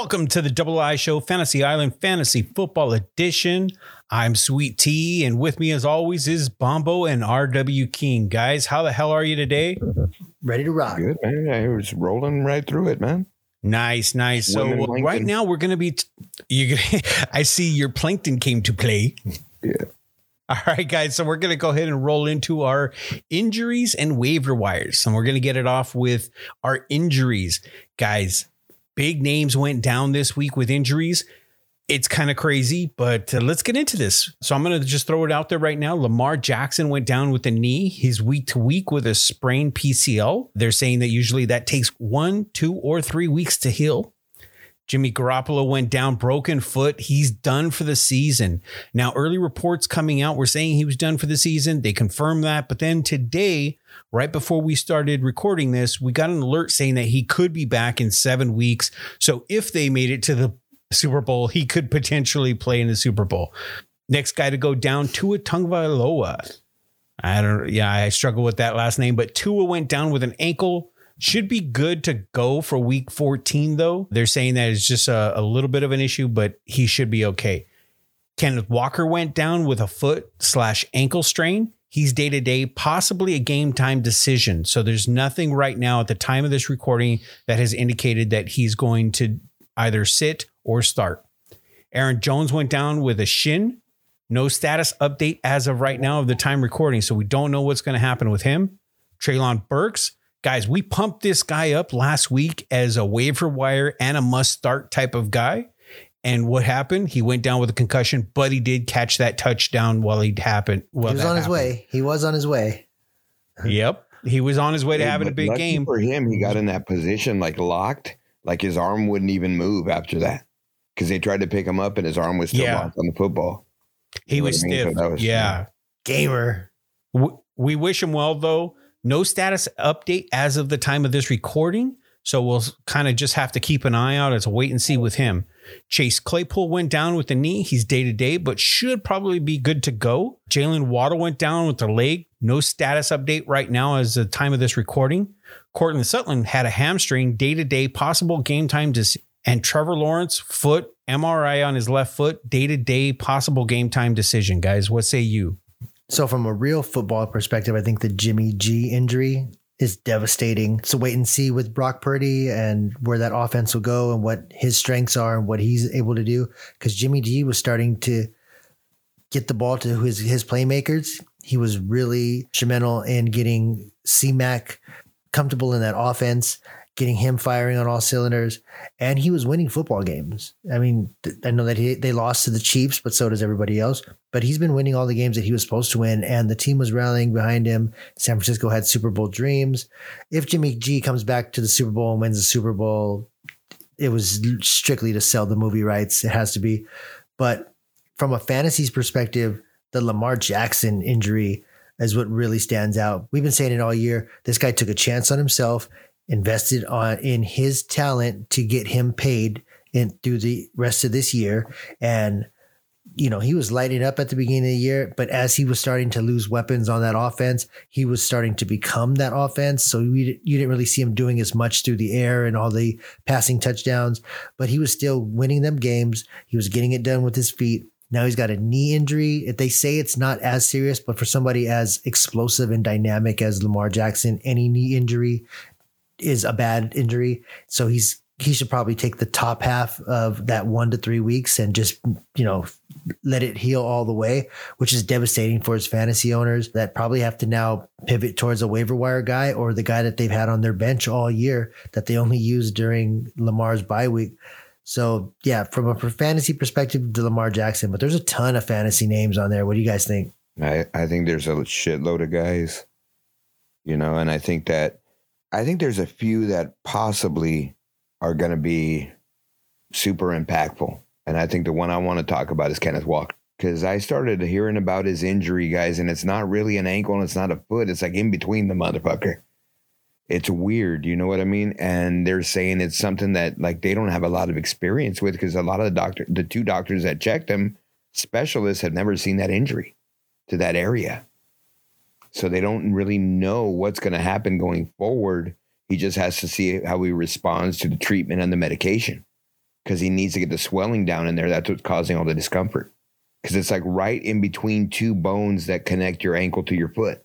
Welcome to the Double I Show Fantasy Island Fantasy Football Edition. I'm Sweet Tea, and with me, as always, is Bombo and RW King. Guys, how the hell are you today? Ready to rock. Good man. I was rolling right through it, man. Nice, nice. So Swimming uh, plankton. right now we're going to be. T- you, I see your plankton came to play. Yeah. All right, guys. So we're going to go ahead and roll into our injuries and waiver wires. And we're going to get it off with our injuries. Guys, big names went down this week with injuries. It's kind of crazy, but uh, let's get into this. So I'm going to just throw it out there right now. Lamar Jackson went down with the knee. He's week to week with a sprained PCL. They're saying that usually that takes one, two, or three weeks to heal. Jimmy Garoppolo went down, broken foot. He's done for the season. Now, early reports coming out were saying he was done for the season. They confirmed that. But then today, right before we started recording this, we got an alert saying that he could be back in seven weeks. So if they made it to the Super Bowl, he could potentially play in the Super Bowl. Next guy to go down, Tua Tungvailoa. I don't, yeah, I struggle with that last name, but Tua went down with an ankle. Should be good to go for week 14, though. They're saying that it's just a, a little bit of an issue, but he should be okay. Kenneth Walker went down with a foot slash ankle strain. He's day to day, possibly a game time decision. So there's nothing right now at the time of this recording that has indicated that he's going to either sit or start. Aaron Jones went down with a shin. No status update as of right now of the time recording. So we don't know what's going to happen with him. Treylon Burks, guys, we pumped this guy up last week as a waiver wire and a must start type of guy. And what happened? He went down with a concussion, but he did catch that touchdown while he happened. Well, he was that on his way. He was on his way. Yep. He was on his way to Hey, having a big game. For him, he got in that position like locked, like his arm wouldn't even move after that. Because they tried to pick him up and his arm was still Yeah. locked on the football. He You was what I mean? stiff. So was- yeah. Gamer. W- We wish him well, though. No status update as of the time of this recording. So we'll kind of just have to keep an eye out as a wait and see with him. Chase Claypool went down with the knee. He's day to day, but should probably be good to go. Jalen Waddle went down with the leg. No status update right now as the time of this recording. Courtland Sutton had a hamstring, day to day, possible game time. Dis- and Trevor Lawrence, foot, MRI on his left foot, day to day, possible game time decision. Guys, what say you? So, from a real football perspective, I think the Jimmy G injury is devastating. So, wait and see with Brock Purdy and where that offense will go and what his strengths are and what he's able to do. Because Jimmy G was starting to get the ball to his his playmakers. He was really instrumental in getting CMAC comfortable in that offense, getting him firing on all cylinders, and he was winning football games. I mean, I know that he, they lost to the Chiefs, but so does everybody else. But he's been winning all the games that he was supposed to win, and the team was rallying behind him. San Francisco had Super Bowl dreams. If Jimmy G comes back to the Super Bowl and wins the Super Bowl, it was strictly to sell the movie rights. It has to be. But from a fantasy's perspective, the Lamar Jackson injury is what really stands out. We've been saying it all year. This guy took a chance on himself, invested on in his talent to get him paid in through the rest of this year, and you know he was lighting up at the beginning of the year. But as he was starting to lose weapons on that offense, he was starting to become that offense. So we, you didn't really see him doing as much through the air and all the passing touchdowns, but he was still winning them games. He was getting it done with his feet. Now he's got a knee injury. If They say it's not as serious, but for somebody as explosive and dynamic as Lamar Jackson, any knee injury is a bad injury. So he's he should probably take the top half of that one to three weeks and just you know let it heal all the way, which is devastating for his fantasy owners that probably have to now pivot towards a waiver wire guy or the guy that they've had on their bench all year that they only use during Lamar's bye week. So yeah, from a fantasy perspective, to Lamar Jackson, but there's a ton of fantasy names on there. What do you guys think? I, I think there's a shitload of guys, you know, and I think that I think there's a few that possibly are going to be super impactful. And I think the one I want to talk about is Kenneth Walker because I started hearing about his injury, guys, and it's not really an ankle and it's not a foot. It's like in between the motherfucker. It's weird, you know what I mean? And they're saying it's something that like they don't have a lot of experience with because a lot of the doctor, the two doctors that checked him, specialists have never seen that injury to that area. So they don't really know what's going to happen going forward. He just has to see how he responds to the treatment and the medication. because he needs to get the swelling down in there. That's what's causing all the discomfort. Because it's like right in between two bones that connect your ankle to your foot.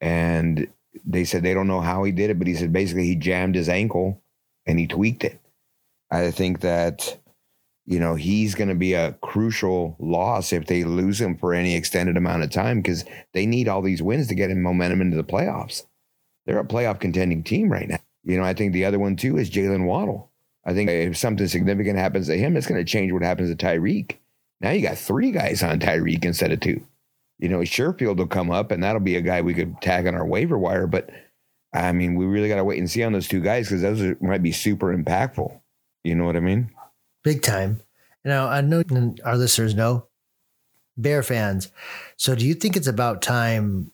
And they said they don't know how he did it, but he said basically he jammed his ankle and he tweaked it. I think that, you know, he's going to be a crucial loss if they lose him for any extended amount of time because they need all these wins to get him momentum into the playoffs. They're a playoff contending team right now. You know, I think the other one too is Jalen Waddle. I think if something significant happens to him, it's going to change what happens to Tyreek. Now you got three guys on Tyreek instead of two. You know, Sherfield will come up, and that'll be a guy we could tag on our waiver wire. But I mean, we really got to wait and see on those two guys because those are, might be super impactful. You know what I mean? Big time. Now, I know our listeners know Bear fans. So, do you think it's about time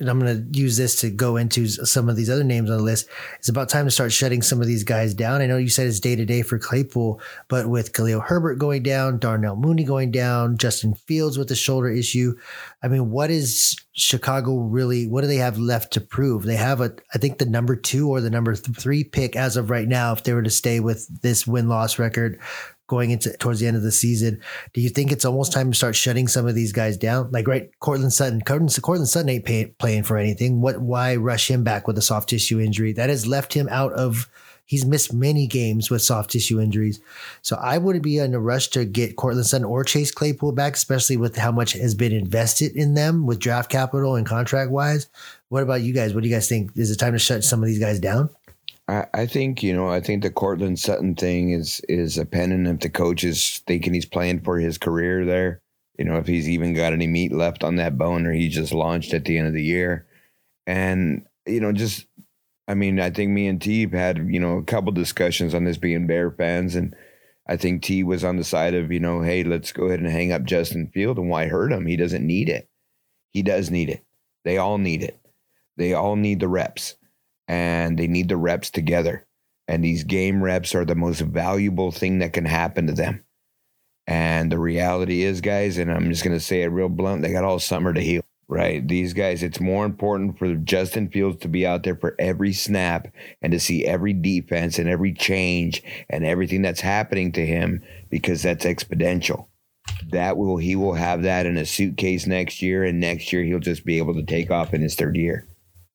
and I'm going to use this to go into some of these other names on the list. It's about time to start shutting some of these guys down. I know you said it's day to day for Claypool, but with Khalil Herbert going down, Darnell Mooney going down, Justin Fields with the shoulder issue, I mean, what is Chicago really? What do they have left to prove? They have a, I think the number two or the number three pick as of right now, if they were to stay with this win loss record going into towards the end of the season. Do you think it's almost time to start shutting some of these guys down? Like right, Courtland Sutton. Courtland, Courtland Sutton ain't pay, playing for anything. What? Why rush him back with a soft tissue injury that has left him out of? He's missed many games with soft tissue injuries. So I wouldn't be in a rush to get Courtland Sutton or Chase Claypool back, especially with how much has been invested in them with draft capital and contract wise. What about you guys? What do you guys think? Is it time to shut some of these guys down? I, think you know. I think the Courtland Sutton thing is is a pendant if the coach is thinking he's playing for his career there. You know, if he's even got any meat left on that bone, or he just launched at the end of the year, and you know, just I mean, I think me and T had you know a couple discussions on this being Bear fans, and I think T was on the side of you know, hey, let's go ahead and hang up Justin Field, and why hurt him? He doesn't need it. He does need it. They all need it. They all need the reps and they need the reps together. And these game reps are the most valuable thing that can happen to them. And the reality is, guys, and I'm just going to say it real blunt, they got all summer to heal, right? These guys, it's more important for Justin Fields to be out there for every snap and to see every defense and every change and everything that's happening to him because that's exponential. That will, he will have that in a suitcase next year. And next year, he'll just be able to take off in his third year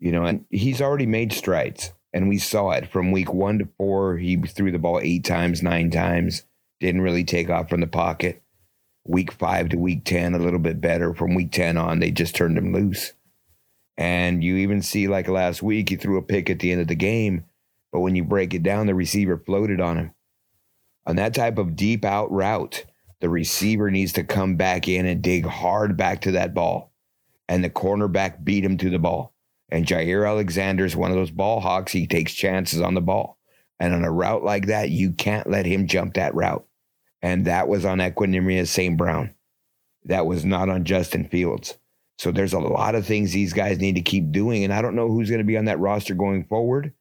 you know, and he's already made strides. And we saw it from week one to four. He threw the ball eight times, nine times, didn't really take off from the pocket. Week five to week 10, a little bit better. From week 10 on, they just turned him loose. And you even see, like last week, he threw a pick at the end of the game. But when you break it down, the receiver floated on him. On that type of deep out route, the receiver needs to come back in and dig hard back to that ball. And the cornerback beat him to the ball. And Jaire Alexander is one of those ball hawks. He takes chances on the ball. And on a route like that, you can't let him jump that route. And that was on Equanimeous St. Brown. That was not on Justin Fields. So there's a lot of things these guys need to keep doing. And I don't know who's going to be on that roster going forward.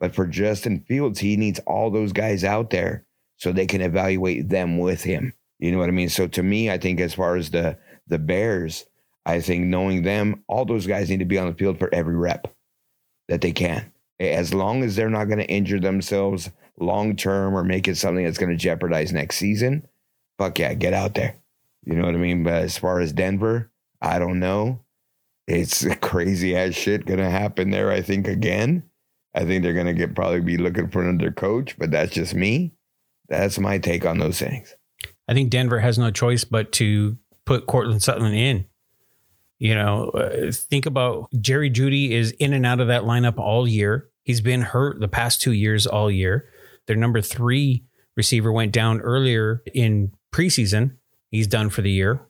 But for Justin Fields, he needs all those guys out there so they can evaluate them with him. You know what I mean? So to me, I think as far as the the Bears, I think knowing them, all those guys need to be on the field for every rep that they can. As long as they're not going to injure themselves long term or make it something that's going to jeopardize next season, fuck yeah, get out there. You know what I mean? But as far as Denver, I don't know. It's crazy ass shit going to happen there, I think, again. I think they're going to get probably be looking for another coach, but that's just me. That's my take on those things. I think Denver has no choice but to put Courtland Sutton in. You know, uh, think about Jerry Jeudy is in and out of that lineup all year. He's been hurt the past two years all year. Their number three receiver went down earlier in preseason. He's done for the year.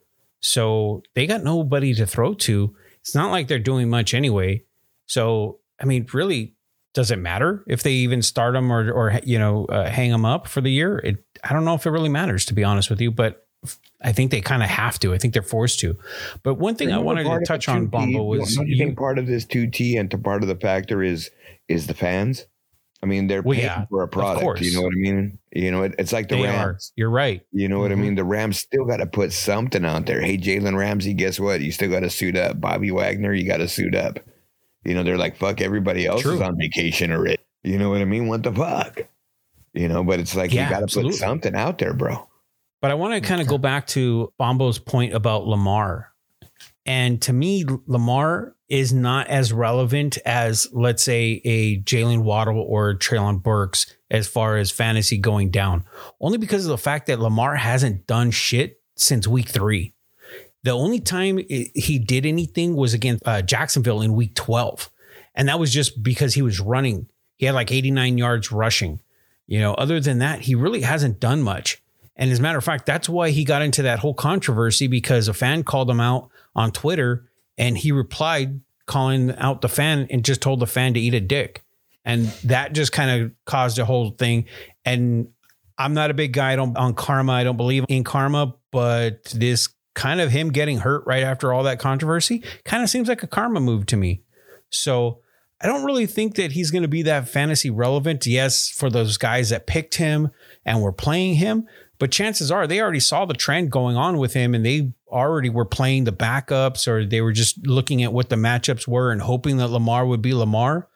So they got nobody to throw to. It's not like they're doing much anyway. So, I mean, really, does it matter if they even start them or, or you know, uh, hang them up for the year? It, I don't know if it really matters, to be honest with you. But I think they kind of have to. I think they're forced to. But one thing I wanted to touch on, Bombo, was don't you think part of this two T and to part of the factor is is the fans. I mean, they're well, paying yeah, for a product. You know what I mean? You know, it, it's like the they Rams. Are. You're right. You know mm-hmm. what I mm-hmm. mean? The Rams still got to put something out there. Hey, Jalen Ramsey, guess what? You still got to suit up. Bobby Wagner, you got to suit up. You know, they're like, fuck, everybody else True. is on vacation or it. You know what I mean? What the fuck? You know, but it's like Yeah, you got to put something out there, bro. But I want to kind of go back to Bombo's point about Lamar. And to me, Lamar is not as relevant as, let's say, a Jalen Waddle or Treylon Burks as far as fantasy going down. Only because of the fact that Lamar hasn't done shit since week three. The only time he did anything was against uh, Jacksonville in week 12. And that was just because he was running. He had like 89 yards rushing. You know, other than that, he really hasn't done much. And as a matter of fact, that's why he got into that whole controversy because a fan called him out on Twitter and he replied calling out the fan and just told the fan to eat a dick. And that just kind of caused a whole thing. And I'm not a big guy on, karma. I don't believe in karma, but this kind of him getting hurt right after all that controversy kind of seems like a karma move to me. So I don't really think that he's going to be that fantasy relevant. Yes, for those guys that picked him and were playing him, but chances are they already saw the trend going on with him and they already were playing the backups or they were just looking at what the matchups were and hoping that Lamar would be Lamar.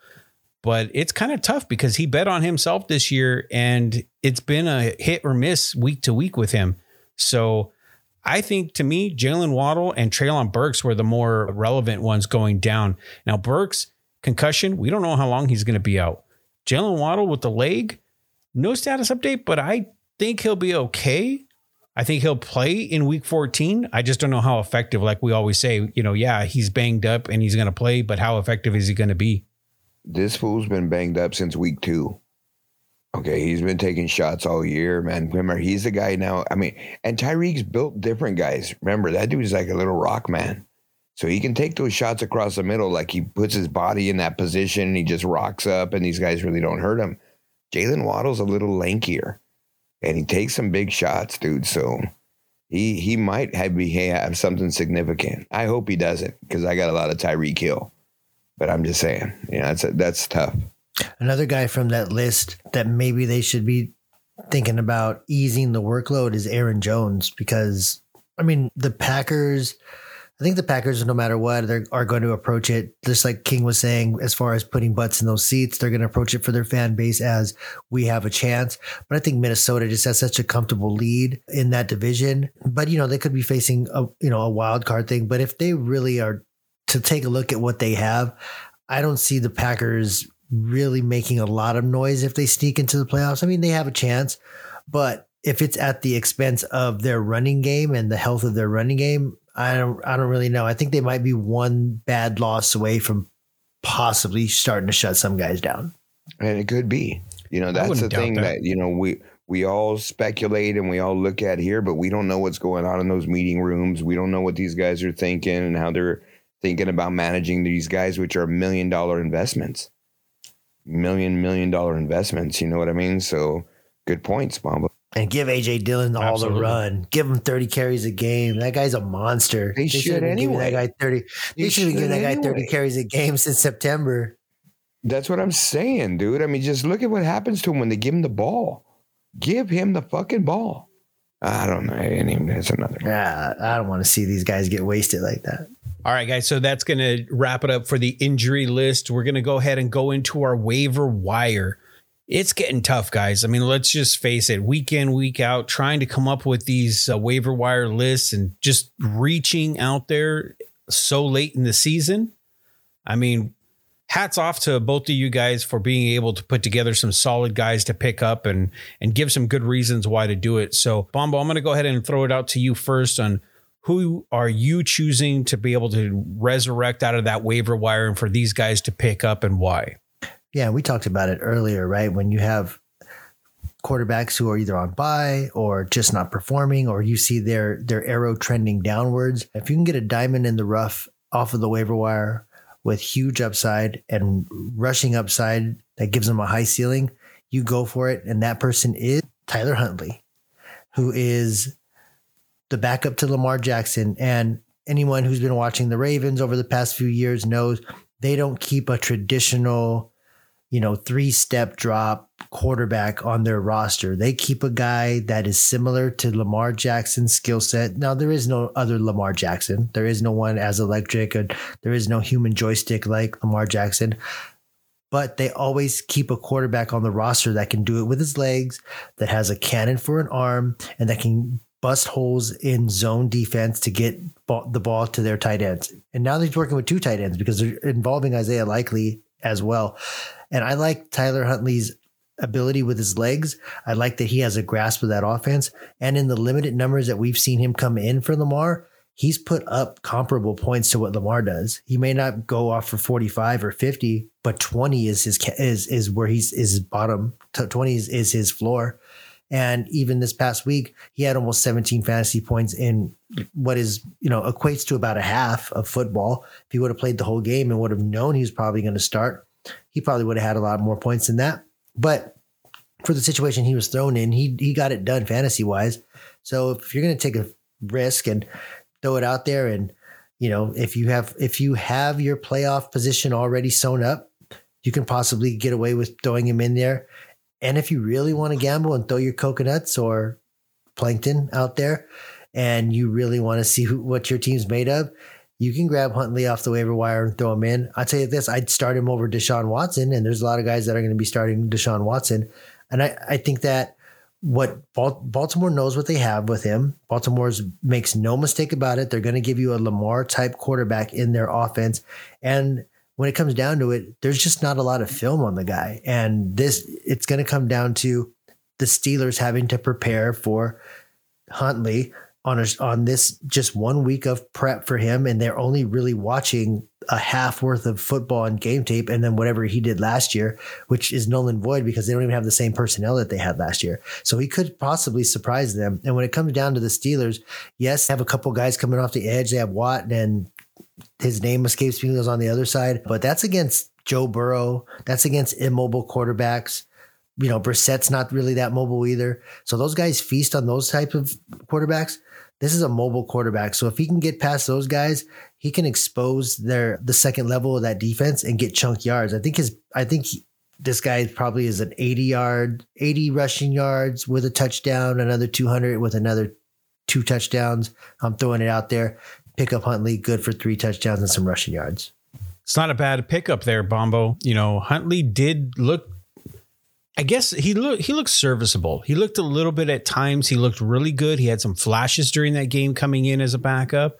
But it's kind of tough because he bet on himself this year and it's been a hit or miss week to week with him. So I think to me, Jalen Waddle and Treylon Burks were the more relevant ones going down. Now, Burks, concussion, we don't know how long he's going to be out. Jalen Waddle with the leg, no status update, but I think he'll be okay. I think he'll play in week 14. I just don't know how effective, like we always say, you know, yeah, he's banged up and he's going to play, but how effective is he going to be? This fool's been banged up since week two. Okay, he's been taking shots all year, man. Remember, he's the guy now. I mean, and Tyreek's built different guys. Remember, that dude's like a little rock man. So he can take those shots across the middle, like he puts his body in that position and he just rocks up, and these guys really don't hurt him. Jalen Waddle's a little lankier, and he takes some big shots, dude. So he he might have be have something significant. I hope he doesn't, because I got a lot of Tyreek Hill. But I'm just saying, you know, that's that's tough. Another guy from that list that maybe they should be thinking about easing the workload is Aaron Jones because I mean the Packers. I think the Packers, no matter what, they are going to approach it just like King was saying. As far as putting butts in those seats, they're going to approach it for their fan base as we have a chance. But I think Minnesota just has such a comfortable lead in that division. But you know they could be facing a you know a wild card thing. But if they really are to take a look at what they have, I don't see the Packers really making a lot of noise if they sneak into the playoffs. I mean, they have a chance, but if it's at the expense of their running game and the health of their running game, I don't I don't really know. I think they might be one bad loss away from possibly starting to shut some guys down. And it could be. You know, that's the thing that. that. you know, we we all speculate and we all look at here, but we don't know what's going on in those meeting rooms. We don't know what these guys are thinking and how they're thinking about managing these guys, which are million dollar investments. Million, million dollar investments. You know what I mean? So good points, Bombo. And give AJ Dillon all Absolutely. the run. Give him 30 carries a game. That guy's a monster. They should should've anyway. That guy 30. They, They should have given should that guy 30 carries a game since September. That's what I'm saying, dude. I mean, just look at what happens to him when they give him the ball. Give him the fucking ball. I don't know. Anyway, that's another. Ah, I don't want to see these guys get wasted like that. All right, guys. So that's going to wrap it up for the injury list. We're going to go ahead and go into our waiver wire. It's getting tough, guys. I mean, let's just face it. Week in, week out, trying to come up with these uh, waiver wire lists and just reaching out there so late in the season. I mean, hats off to both of you guys for being able to put together some solid guys to pick up and and give some good reasons why to do it. So, Bombo, I'm going to go ahead and throw it out to you first on who are you choosing to be able to resurrect out of that waiver wire and for these guys to pick up and why? Yeah, we talked about it earlier, right? When you have quarterbacks who are either on bye or just not performing, or you see their their arrow trending downwards. If you can get a diamond in the rough off of the waiver wire with huge upside and rushing upside that gives them a high ceiling, you go for it. And that person is Tyler Huntley, who is the backup to Lamar Jackson. And anyone who's been watching the Ravens over the past few years knows they don't keep a traditional you know, three step drop quarterback on their roster. They keep a guy that is similar to Lamar Jackson's skill set. Now, there is no other Lamar Jackson. There is no one as electric, there is no human joystick like Lamar Jackson. but they always keep a quarterback on the roster that can do it with his legs, that has a cannon for an arm, and that can bust holes in zone defense to get the ball to their tight ends. And now he's working with two tight ends because they're involving Isaiah Likely as well. And I like Tyler Huntley's ability with his legs. I like that he has a grasp of that offense. And in the limited numbers that we've seen him come in for Lamar, he's put up comparable points to what Lamar does. He may not go off for 45 or 50, but 20 is his is is where he's is bottom. 20 is, is his floor. And even this past week, he had almost 17 fantasy points in what is, you know, equates to about a half of football. If he would have played the whole game and would have known he was probably going to start, he probably would have had a lot more points than that. But for the situation he was thrown in, he he got it done fantasy wise. So if you're going to take a risk and throw it out there, and you know if you have if you have your playoff position already sewn up, you can possibly get away with throwing him in there. And if you really want to gamble and throw your coconuts or plankton out there, and you really want to see who, what your team's made of, you can grab Huntley off the waiver wire and throw him in. I'll tell you this: I'd start him over Deshaun Watson, and there's a lot of guys that are going to be starting Deshaun Watson. And I, I think that what Baltimore knows what they have with him. Baltimore's makes no mistake about it. They're going to give you a Lamar type quarterback in their offense. And when it comes down to it, there's just not a lot of film on the guy. And this, it's going to come down to the Steelers having to prepare for Huntley on a, on this just one week of prep for him, and they're only really watching a half worth of football and game tape, and then whatever he did last year, which is null and void because they don't even have the same personnel that they had last year. So he could possibly surprise them. And when it comes down to the Steelers, yes, have a couple guys coming off the edge. They have Watt and his name escapes me. Was on the other side, but that's against Joe Burrow. That's against immobile quarterbacks you know, Brissett's not really that mobile either. So those guys feast on those type of quarterbacks. This is a mobile quarterback. So if he can get past those guys, he can expose their the second level of that defense and get chunk yards. I think his I think he, this guy probably is an 80 yard, 80 rushing yards with a touchdown, another 200 with another two touchdowns. I'm throwing it out there. Pick up Huntley, good for three touchdowns and some rushing yards. It's not a bad pickup there, Bombo. You know, Huntley did look I guess he looked he looked serviceable. He looked a little bit at times. He looked really good. He had some flashes during that game coming in as a backup,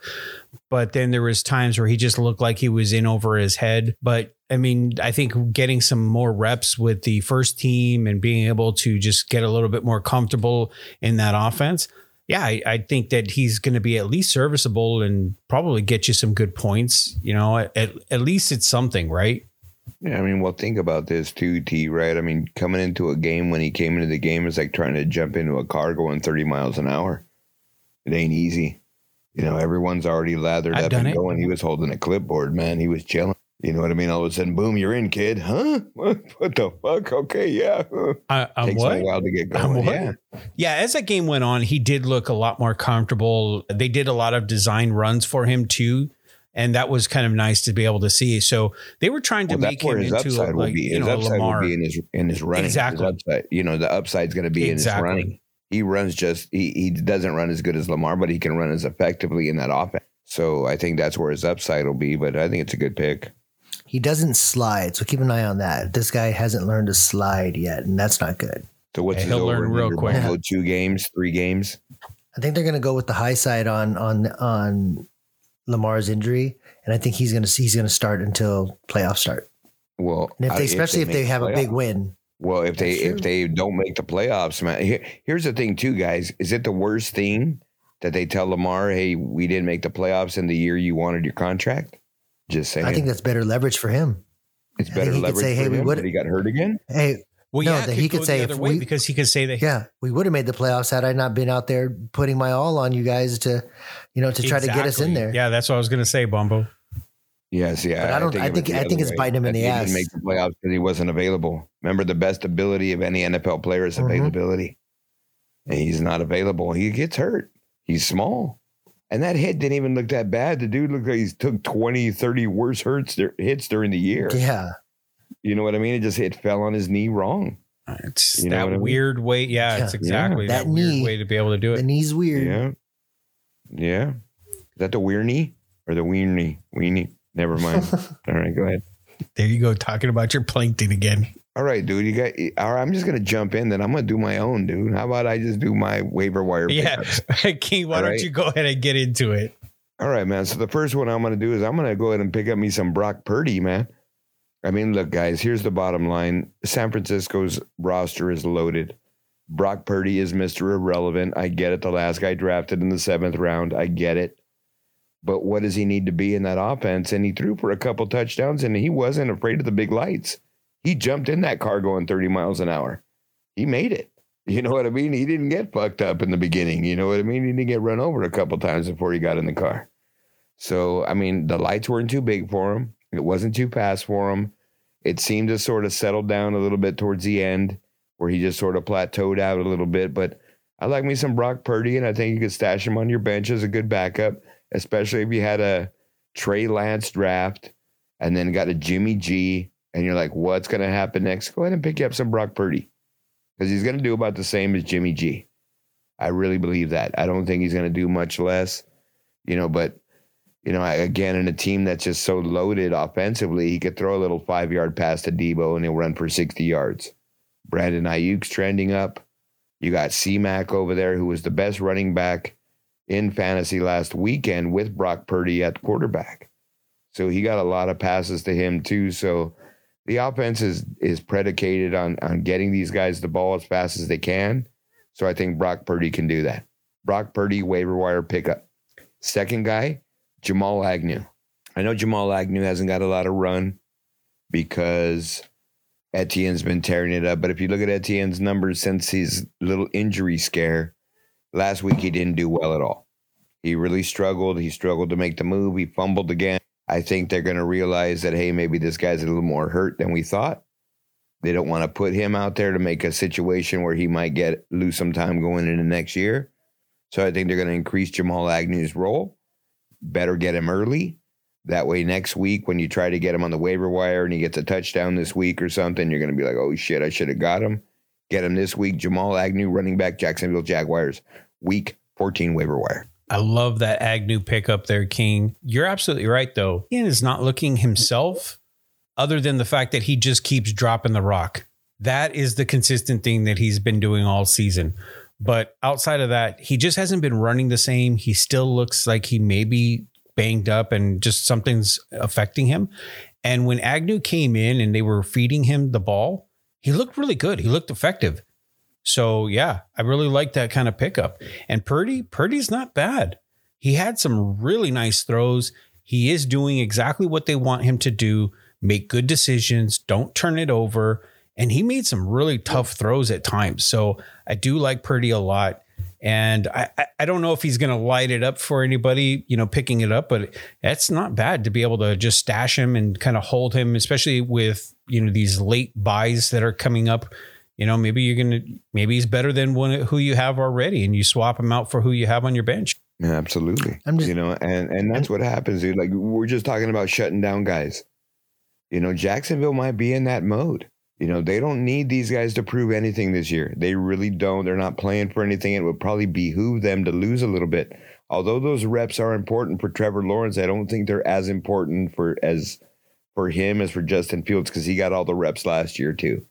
but then there was times where he just looked like he was in over his head. But I mean, I think getting some more reps with the first team and being able to just get a little bit more comfortable in that offense. Yeah, I, I think that he's going to be at least serviceable and probably get you some good points. You know, at, at least it's something, right? Yeah, I mean, well, think about this too, T. Right? I mean, coming into a game when he came into the game is like trying to jump into a car going 30 miles an hour. It ain't easy. You know, everyone's already lathered I've up and it. going. He was holding a clipboard, man. He was chilling. You know what I mean? All of a sudden, boom, you're in, kid. Huh? What, what the fuck? Okay, yeah. Uh, um, Takes what? a while to get going. Yeah. Yeah. As that game went on, he did look a lot more comfortable. They did a lot of design runs for him too and that was kind of nice to be able to see. So they were trying to well, make him into a, like, you know, upside Lamar. will be in his in his running. Exactly. His upside, you know, the upside's going to be exactly. in his running. He runs just he he doesn't run as good as Lamar, but he can run as effectively in that offense. So I think that's where his upside will be. But I think it's a good pick. He doesn't slide, so keep an eye on that. This guy hasn't learned to slide yet, and that's not good. So what's he'll learn real quick. Two games, three games. I think they're going to go with the high side on on on Lamar's injury, and I think he's going to he's going to start until playoffs start. Well, and if they, especially if they, if they have playoff. a big win. Well, if they if they don't make the playoffs, man. Here, here's the thing, too, guys. Is it the worst thing that they tell Lamar, "Hey, we didn't make the playoffs in the year you wanted your contract"? Just saying. I think that's better leverage for him. It's better He leverage. Say, "Hey, we would." He got hurt again. Hey, well, no, yeah, that he could say if we because he could say that. Yeah, we would have made the playoffs had I not been out there putting my all on you guys to, you know, to try exactly. to get us in there. Yeah, that's what I was going to say, Bombo. Yes, yeah. But I don't. I think. I think, I think it's way. biting him in the ass. He didn't make the playoffs because he wasn't available. Remember, the best ability of any NFL player is mm-hmm. availability, and he's not available. He gets hurt. He's small. And that hit didn't even look that bad. The dude looked like he took 20, 30 worse hurts hits during the year. Yeah. You know what I mean? It just it fell on his knee wrong. Uh, it's you that weird mean? way. Yeah, yeah, it's exactly yeah. that, that knee, weird way to be able to do it. The knee's weird. Yeah. Yeah. Is that the weird knee or the weird knee? Weenie. Never mind. All right, go ahead. There you go, talking about your plankton again. All right, dude. You got. All right, I'm just gonna jump in. Then I'm gonna do my own, dude. How about I just do my waiver wire? Yeah? King. Why All don't right. you go ahead and get into it? All right, man. So the first one I'm gonna do is I'm gonna go ahead and pick up me some Brock Purdy, man. I mean, look, guys. Here's the bottom line: San Francisco's roster is loaded. Brock Purdy is Mr. Irrelevant. I get it. The last guy drafted in the seventh round. I get it. But what does he need to be in that offense? And he threw for a couple touchdowns, and he wasn't afraid of the big lights. He jumped in that car going 30 miles an hour. He made it. You know what I mean? He didn't get fucked up in the beginning. You know what I mean? He didn't get run over a couple times before he got in the car. So, I mean, the lights weren't too big for him. It wasn't too fast for him. It seemed to sort of settle down a little bit towards the end where he just sort of plateaued out a little bit. But I like me some Brock Purdy, and I think you could stash him on your bench as a good backup, especially if you had a Trey Lance draft and then got a Jimmy G, and you're like, what's going to happen next? Go ahead and pick up some Brock Purdy because he's going to do about the same as Jimmy G. I really believe that. I don't think he's going to do much less, you know, but. You know, again, in a team that's just so loaded offensively, he could throw a little five yard pass to Deebo and he'll run for 60 yards. Brandon Aiyuk's trending up. You got C Mac over there, who was the best running back in fantasy last weekend with Brock Purdy at quarterback. So he got a lot of passes to him too. So the offense is is predicated on on getting these guys the ball as fast as they can. So I think Brock Purdy can do that. Brock Purdy waiver wire pickup. Second guy, Jamal Agnew. I know Jamal Agnew hasn't got a lot of run because Etienne's been tearing it up. But if you look at Etienne's numbers since his little injury scare, last week he didn't do well at all. He really struggled. He struggled to make the move. He fumbled again. I think they're going to realize that, hey, maybe this guy's a little more hurt than we thought. They don't want to put him out there to make a situation where he might get lose some time going into next year. So I think they're going to increase Jamal Agnew's role. Better get him early. That way, next week when you try to get him on the waiver wire and he gets a touchdown this week or something, you're going to be like, "Oh shit, I should have got him." Get him this week. Jamal Agnew, running back, Jacksonville Jaguars, week 14 waiver wire. I love that Agnew pickup there, King. You're absolutely right, though. Ian is not looking himself, other than the fact that he just keeps dropping the rock. That is the consistent thing that he's been doing all season. But outside of that, he just hasn't been running the same. He still looks like he may be banged up and just something's affecting him. And when Agnew came in and they were feeding him the ball, he looked really good. He looked effective. So yeah, I really like that kind of pickup. And Purdy, Purdy's not bad. He had some really nice throws. He is doing exactly what they want him to do. Make good decisions. Don't turn it over. And he made some really tough throws at times. So I do like Purdy a lot. And I, I- don't know if he's going to light it up for anybody, you know, picking it up, but that's not bad to be able to just stash him and kind of hold him, especially with, you know, these late byes that are coming up. You know, maybe you're going to, maybe he's better than one who you have already and you swap him out for who you have on your bench. Yeah, absolutely. I'm just- you know, and and that's what happens, dude. Like we're just talking about shutting down guys. You know, Jacksonville might be in that mode. You know, they don't need these guys to prove anything this year. They really don't. They're not playing for anything. It would probably behoove them to lose a little bit. Although those reps are important for Trevor Lawrence, I don't think they're as important for as for him as for Justin Fields because he got all the reps last year too.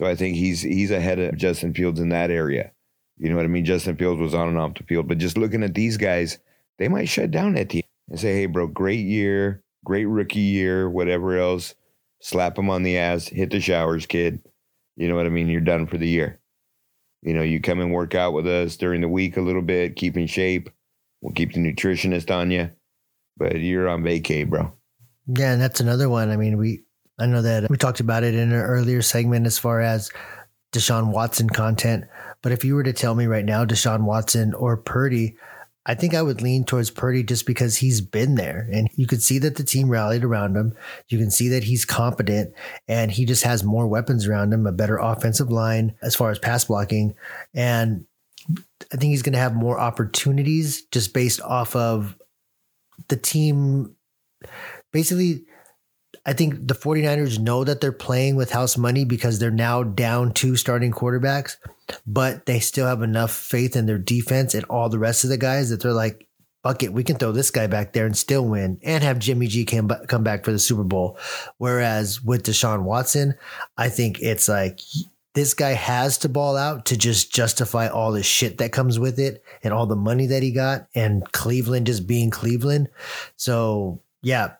So I think he's he's ahead of Justin Fields in that area. You know what I mean? Justin Fields was on and off the field, but just looking at these guys, they might shut down team and say, "Hey, bro, great year, great rookie year, whatever else." Slap him on the ass, hit the showers, kid. You know what I mean? You're done for the year. You know, you come and work out with us during the week a little bit, keep in shape. We'll keep the nutritionist on you, but you're on vacay, bro. Yeah, and that's another one. I mean, we I know that we talked about it in an earlier segment as far as Deshaun Watson content. But if you were to tell me right now, Deshaun Watson or Purdy, I think I would lean towards Purdy just because he's been there and you could see that the team rallied around him. You can see that he's competent and he just has more weapons around him, a better offensive line as far as pass blocking. And I think he's going to have more opportunities just based off of the team. Basically, I think the 49ers know that they're playing with house money because they're now down two starting quarterbacks, but they still have enough faith in their defense and all the rest of the guys that they're like, bucket, we can throw this guy back there and still win and have Jimmy G come, come back for the Super Bowl. Whereas with Deshaun Watson, I think it's like this guy has to ball out to just justify all the shit that comes with it and all the money that he got and Cleveland just being Cleveland. So, yeah,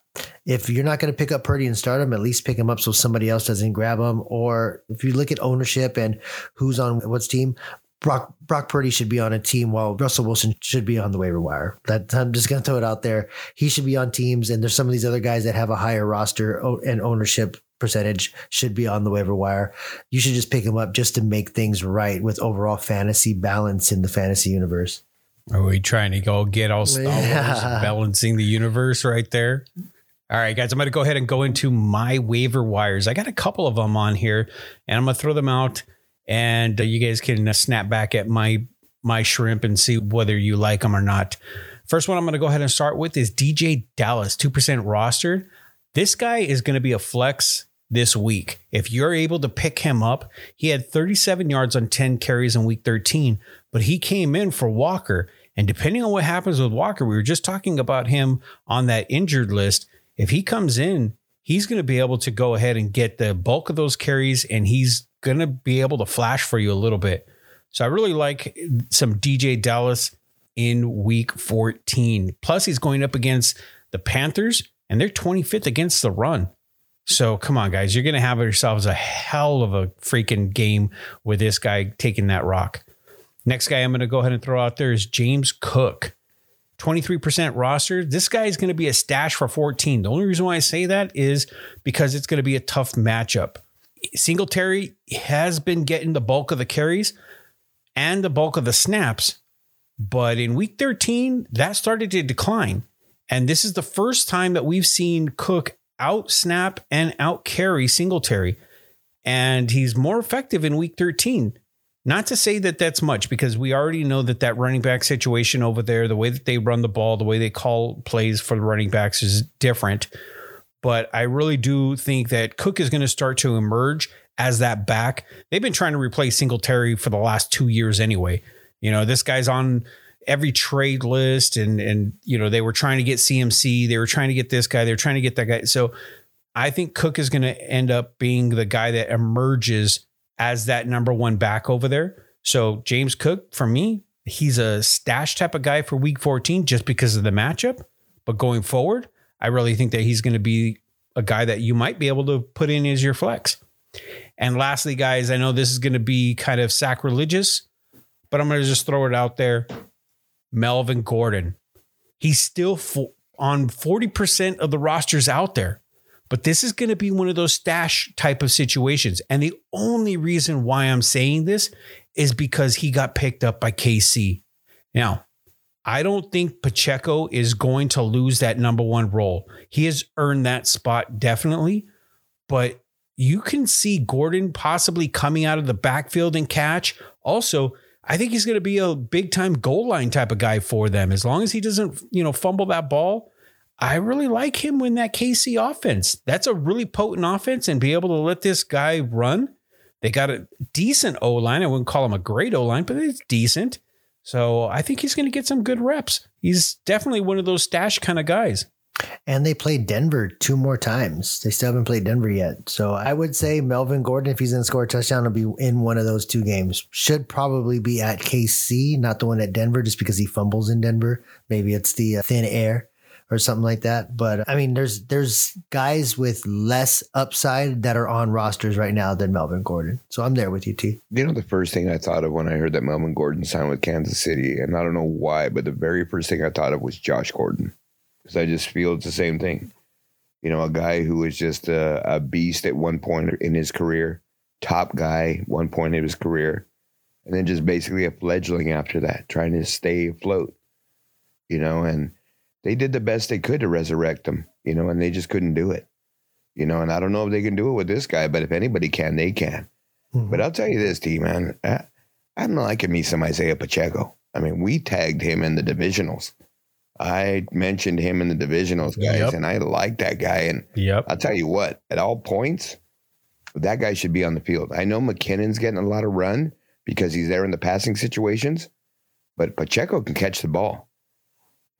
if you're not going to pick up Purdy and start him, at least pick him up so somebody else doesn't grab him. Or if you look at ownership and who's on what's team, Brock Brock Purdy should be on a team while Russell Wilson should be on the waiver wire. That I'm just going to throw it out there. He should be on teams, and there's some of these other guys that have a higher roster and ownership percentage should be on the waiver wire. You should just pick him up just to make things right with overall fantasy balance in the fantasy universe. Are we trying to go get all Star Wars balancing the universe right there? All right, guys, I'm going to go ahead and go into my waiver wires. I got a couple of them on here, and I'm going to throw them out, and uh, you guys can uh, snap back at my my shrimp and see whether you like them or not. First one I'm going to go ahead and start with is DeeJay Dallas, two percent rostered. This guy is going to be a flex this week. If you're able to pick him up, he had 37 yards on 10 carries in week 13, but he came in for Walker. And depending on what happens with Walker, we were just talking about him on that injured list. If he comes in, he's going to be able to go ahead and get the bulk of those carries and he's going to be able to flash for you a little bit. So I really like some DeeJay Dallas in week 14. Plus, he's going up against the Panthers and they're 25th against the run. So come on, guys, you're going to have yourselves a hell of a freaking game with this guy taking that rock. Next guy I'm going to go ahead and throw out there is James Cook. 23% roster. This guy is going to be a stash for 14. The only reason why I say that is because it's going to be a tough matchup. Singletary has been getting the bulk of the carries and the bulk of the snaps, but in week 13, that started to decline. And this is the first time that we've seen Cook out snap and out carry Singletary. And he's more effective in week 13. Not to say that that's much because we already know that that running back situation over there, the way that they run the ball, the way they call plays for the running backs is different. But I really do think that Cook is going to start to emerge as that back. They've been trying to replace Singletary for the last two years anyway. You know, this guy's on every trade list and and you know they were trying to get CMC, they were trying to get this guy, they were trying to get that guy. So I think Cook is going to end up being the guy that emerges as that number one back over there. So James Cook for me, he's a stash type of guy for week 14 just because of the matchup, but going forward, I really think that he's going to be a guy that you might be able to put in as your flex. And lastly, guys, I know this is going to be kind of sacrilegious, but I'm going to just throw it out there. Melvin Gordon. He's still on 40% of the rosters out there. But this is going to be one of those stash type of situations. And the only reason why I'm saying this is because he got picked up by KC. Now, I don't think Pacheco is going to lose that number one role. He has earned that spot definitely, but you can see Gordon possibly coming out of the backfield and catch. Also, I think he's going to be a big time goal line type of guy for them. As long as he doesn't, you know, fumble that ball, I really like him in that KC offense. That's a really potent offense and be able to let this guy run. They got a decent O line. I wouldn't call him a great O line, but it's decent. So I think he's going to get some good reps. He's definitely one of those stash kind of guys. And they played Denver two more times. They still haven't played Denver yet. So I would say Melvin Gordon, if he's going to score a touchdown, will be in one of those two games. Should probably be at KC, not the one at Denver, just because he fumbles in Denver. Maybe it's the uh, thin air or something like that. But I mean, there's there's guys with less upside that are on rosters right now than Melvin Gordon. So I'm there with you, T. You know, the first thing I thought of when I heard that Melvin Gordon signed with Kansas City, and I don't know why, but the very first thing I thought of was Josh Gordon because I just feel it's the same thing. You know, a guy who was just a, a beast at one point in his career, top guy one point in his career, and then just basically a fledgling after that, trying to stay afloat. You know, and they did the best they could to resurrect him. You know, and they just couldn't do it. You know, and I don't know if they can do it with this guy, but if anybody can, they can. Mm-hmm. But I'll tell you this, T man, I, I'm liking me some Isaiah Pacheco. I mean, we tagged him in the divisionals. I mentioned him in the divisionals, guys, yep. and I like that guy. And yep. I'll tell you what, at all points, that guy should be on the field. I know McKinnon's getting a lot of run because he's there in the passing situations, but Pacheco can catch the ball.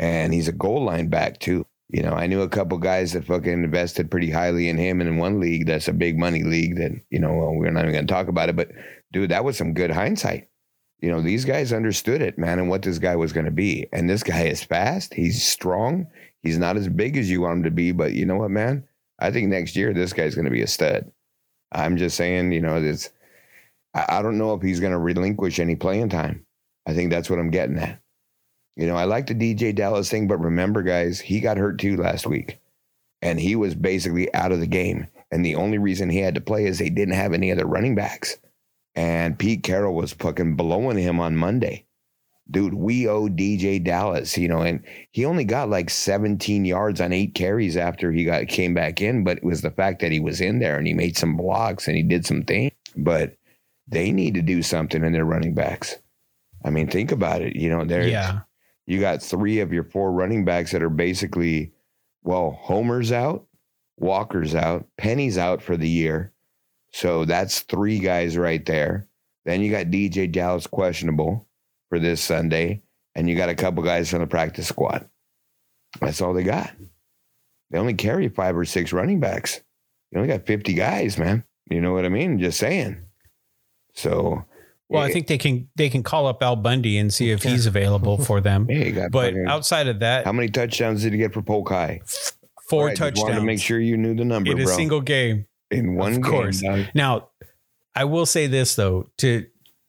And he's a goal line back too. You know, I knew a couple guys that fucking invested pretty highly in him, and in one league that's a big money league that you know well, we're not even going to talk about it, but dude, that was some good hindsight. You know, these guys understood it, man, and what this guy was going to be. And this guy is fast. He's strong. He's not as big as you want him to be, but you know what, man? I think next year this guy's going to be a stud. I'm just saying, you know, this. I, I don't know if he's going to relinquish any playing time. I think that's what I'm getting at. You know, I like the DeeJay Dallas thing, but remember, guys, he got hurt too last week, and he was basically out of the game. And the only reason he had to play is they didn't have any other running backs. And Pete Carroll was fucking blowing him on Monday dude, we owe DeeJay Dallas, you know, and he only got like 17 yards on eight carries after he got came back in, but it was the fact that he was in there and he made some blocks and he did some things. But they need to do something in their running backs. I mean, think about it. You know, there Yeah. You got three of your four running backs that are basically, well, Homer's out, Walker's out, Penny's out for the year. So that's three guys right there. Then you got DeeJay Dallas questionable for this Sunday, and you got a couple guys from the practice squad. That's all they got. They only carry five or six running backs. You only got 50 guys, man. You know what I mean? Just saying. So, Well, I think they can they can call up Al Bundy and see if he's available for them. hey, you got But outside of that, how many touchdowns did he get for Polk High? four touchdowns. just Wanted to make sure you knew the number, in a bro. single game. in one Of game, course. dog. Now, I will say this though, to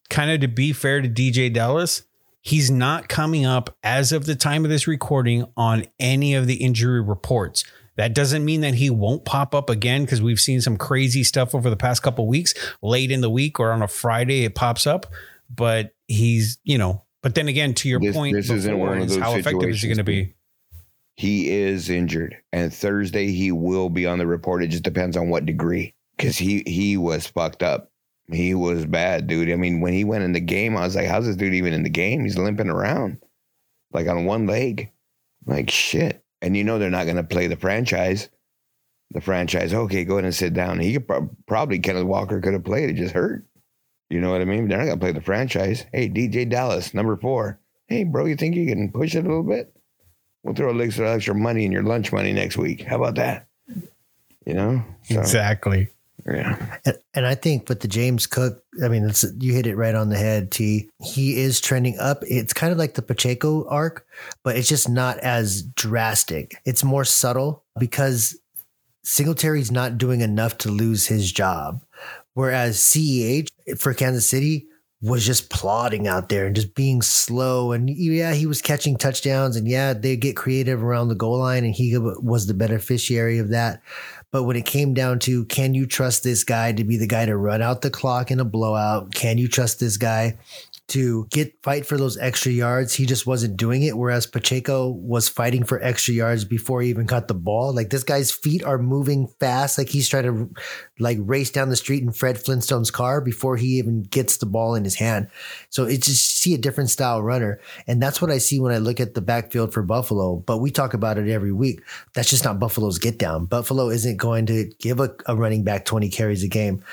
kind of to be fair to DeeJay Dallas, he's not coming up as of the time of this recording on any of the injury reports. That doesn't mean that he won't pop up again because we've seen some crazy stuff over the past couple weeks. Late in the week or on a Friday, it pops up. But he's, you know, but then again, to your This- point, this isn't one of those how effective is he going to be? He is injured, and Thursday he will be on the report. It just depends on what degree, because he he was fucked up. He was bad, dude. I mean, when he went in the game, I was like, "How's this dude even in the game? He's limping around, like on one leg, like shit." And you know they're not going to play the franchise. The franchise, okay, go ahead and sit down. He could prob- probably Kenneth Walker could have played. It just hurt. You know what I mean? They're not going to play the franchise. Hey, DeeJay Dallas, number four. Hey, bro, you think you can push it a little bit? We'll throw a little extra, extra money in your lunch money next week. How about that? You know? So, Exactly. Yeah. And, and I think with the James Cook, I mean, it's, you hit it right on the head, T. He is trending up. It's kind of like the Pacheco arc, but it's just not as drastic. It's more subtle because Singletary's not doing enough to lose his job. Whereas CEH for Kansas City was just plodding out there and just being slow. And yeah, he was catching touchdowns and yeah, they get creative around the goal line and he was the beneficiary of that. But when it came down to can you trust this guy to be the guy to run out the clock in a blowout? Can you trust this guy to get fight for those extra yards? He just wasn't doing it. Whereas Pacheco was fighting for extra yards before he even caught the ball. Like this guy's feet are moving fast. Like he's trying to like race down the street in Fred Flintstone's car before he even gets the ball in his hand. So it's just see a different style runner. And that's what I see when I look at the backfield for Buffalo. But we talk about it every week. That's just not Buffalo's get down. Buffalo isn't going to give a, a running back 20 carries a game.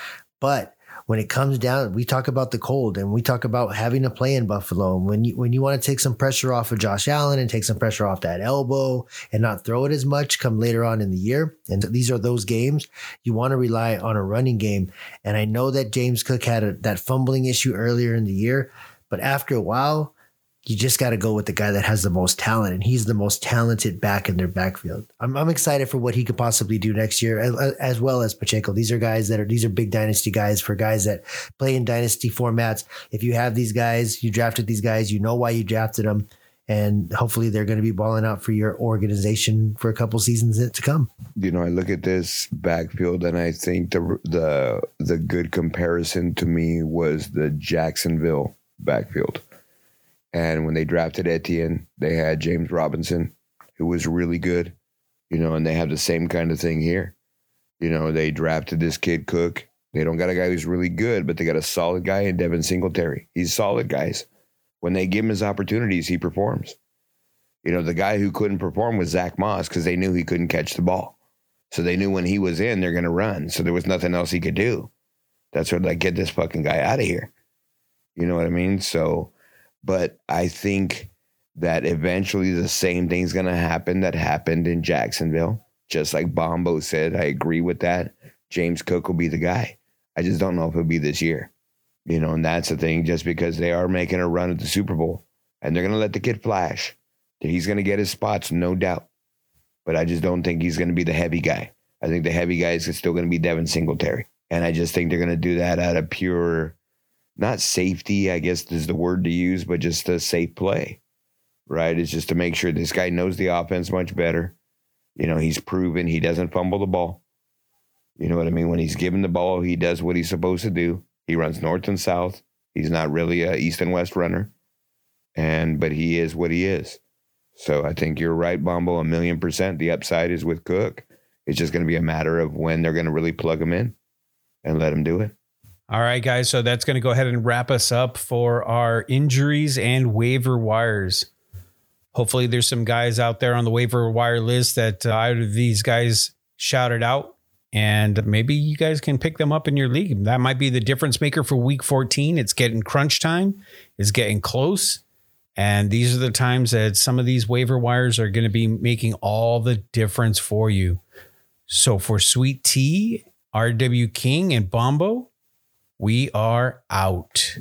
But when it comes down, we talk about the cold and we talk about having to play in Buffalo. And when you when you want to take some pressure off of Josh Allen and take some pressure off that elbow and not throw it as much come later on in the year, and these are those games you want to rely on a running game. And I know that James Cook had a, that fumbling issue earlier in the year, but after a while, you just got to go with the guy that has the most talent, and he's the most talented back in their backfield. I'm, I'm excited for what he could possibly do next year, as, as well as Pacheco. These are guys that are these are big dynasty guys for guys that play in dynasty formats. If you have these guys, you drafted these guys, you know why you drafted them, and hopefully they're going to be balling out for your organization for a couple seasons to come. You know, I look at this backfield and I think the the the good comparison to me was the Jacksonville backfield. And when they drafted Etienne, they had James Robinson, who was really good, you know, and they have the same kind of thing here. You know, they drafted this kid Cook. They don't got a guy who's really good, but they got a solid guy in Devin Singletary. He's solid, guys. When they give him his opportunities, he performs. You know, the guy who couldn't perform was Zach Moss because they knew he couldn't catch the ball. So they knew when he was in, they're going to run. So there was nothing else he could do. That's where like, get this fucking guy out of here. You know what I mean? So, but I think that eventually the same thing's going to happen that happened in Jacksonville. Just like Bombo said, I agree with that. James Cook will be the guy. I just don't know if it'll be this year. You know, and that's the thing, just because they are making a run at the Super Bowl and they're going to let the kid flash. He's going to get his spots, no doubt. But I just don't think he's going to be the heavy guy. I think the heavy guy is still going to be Devin Singletary. And I just think they're going to do that out of pure, not safety, I guess is the word to use, but just a safe play, right? It's just to make sure this guy knows the offense much better. You know, he's proven he doesn't fumble the ball. You know what I mean? When he's given the ball, he does what he's supposed to do. He runs north and south. He's not really a east and west runner. And but he is what he is. So I think you're right, Bombo, a million percent. The upside is with Cook. It's just going to be a matter of when they're going to really plug him in and let him do it. All right, guys. So that's going to go ahead and wrap us up for our injuries and waiver wires. Hopefully, there's some guys out there on the waiver wire list that uh, either of these guys shouted out, and maybe you guys can pick them up in your league. That might be the difference maker for week 14. It's getting crunch time, it's getting close. And these are the times that some of these waiver wires are going to be making all the difference for you. So for Sweet Tea, RW King, and Bombo, we are out.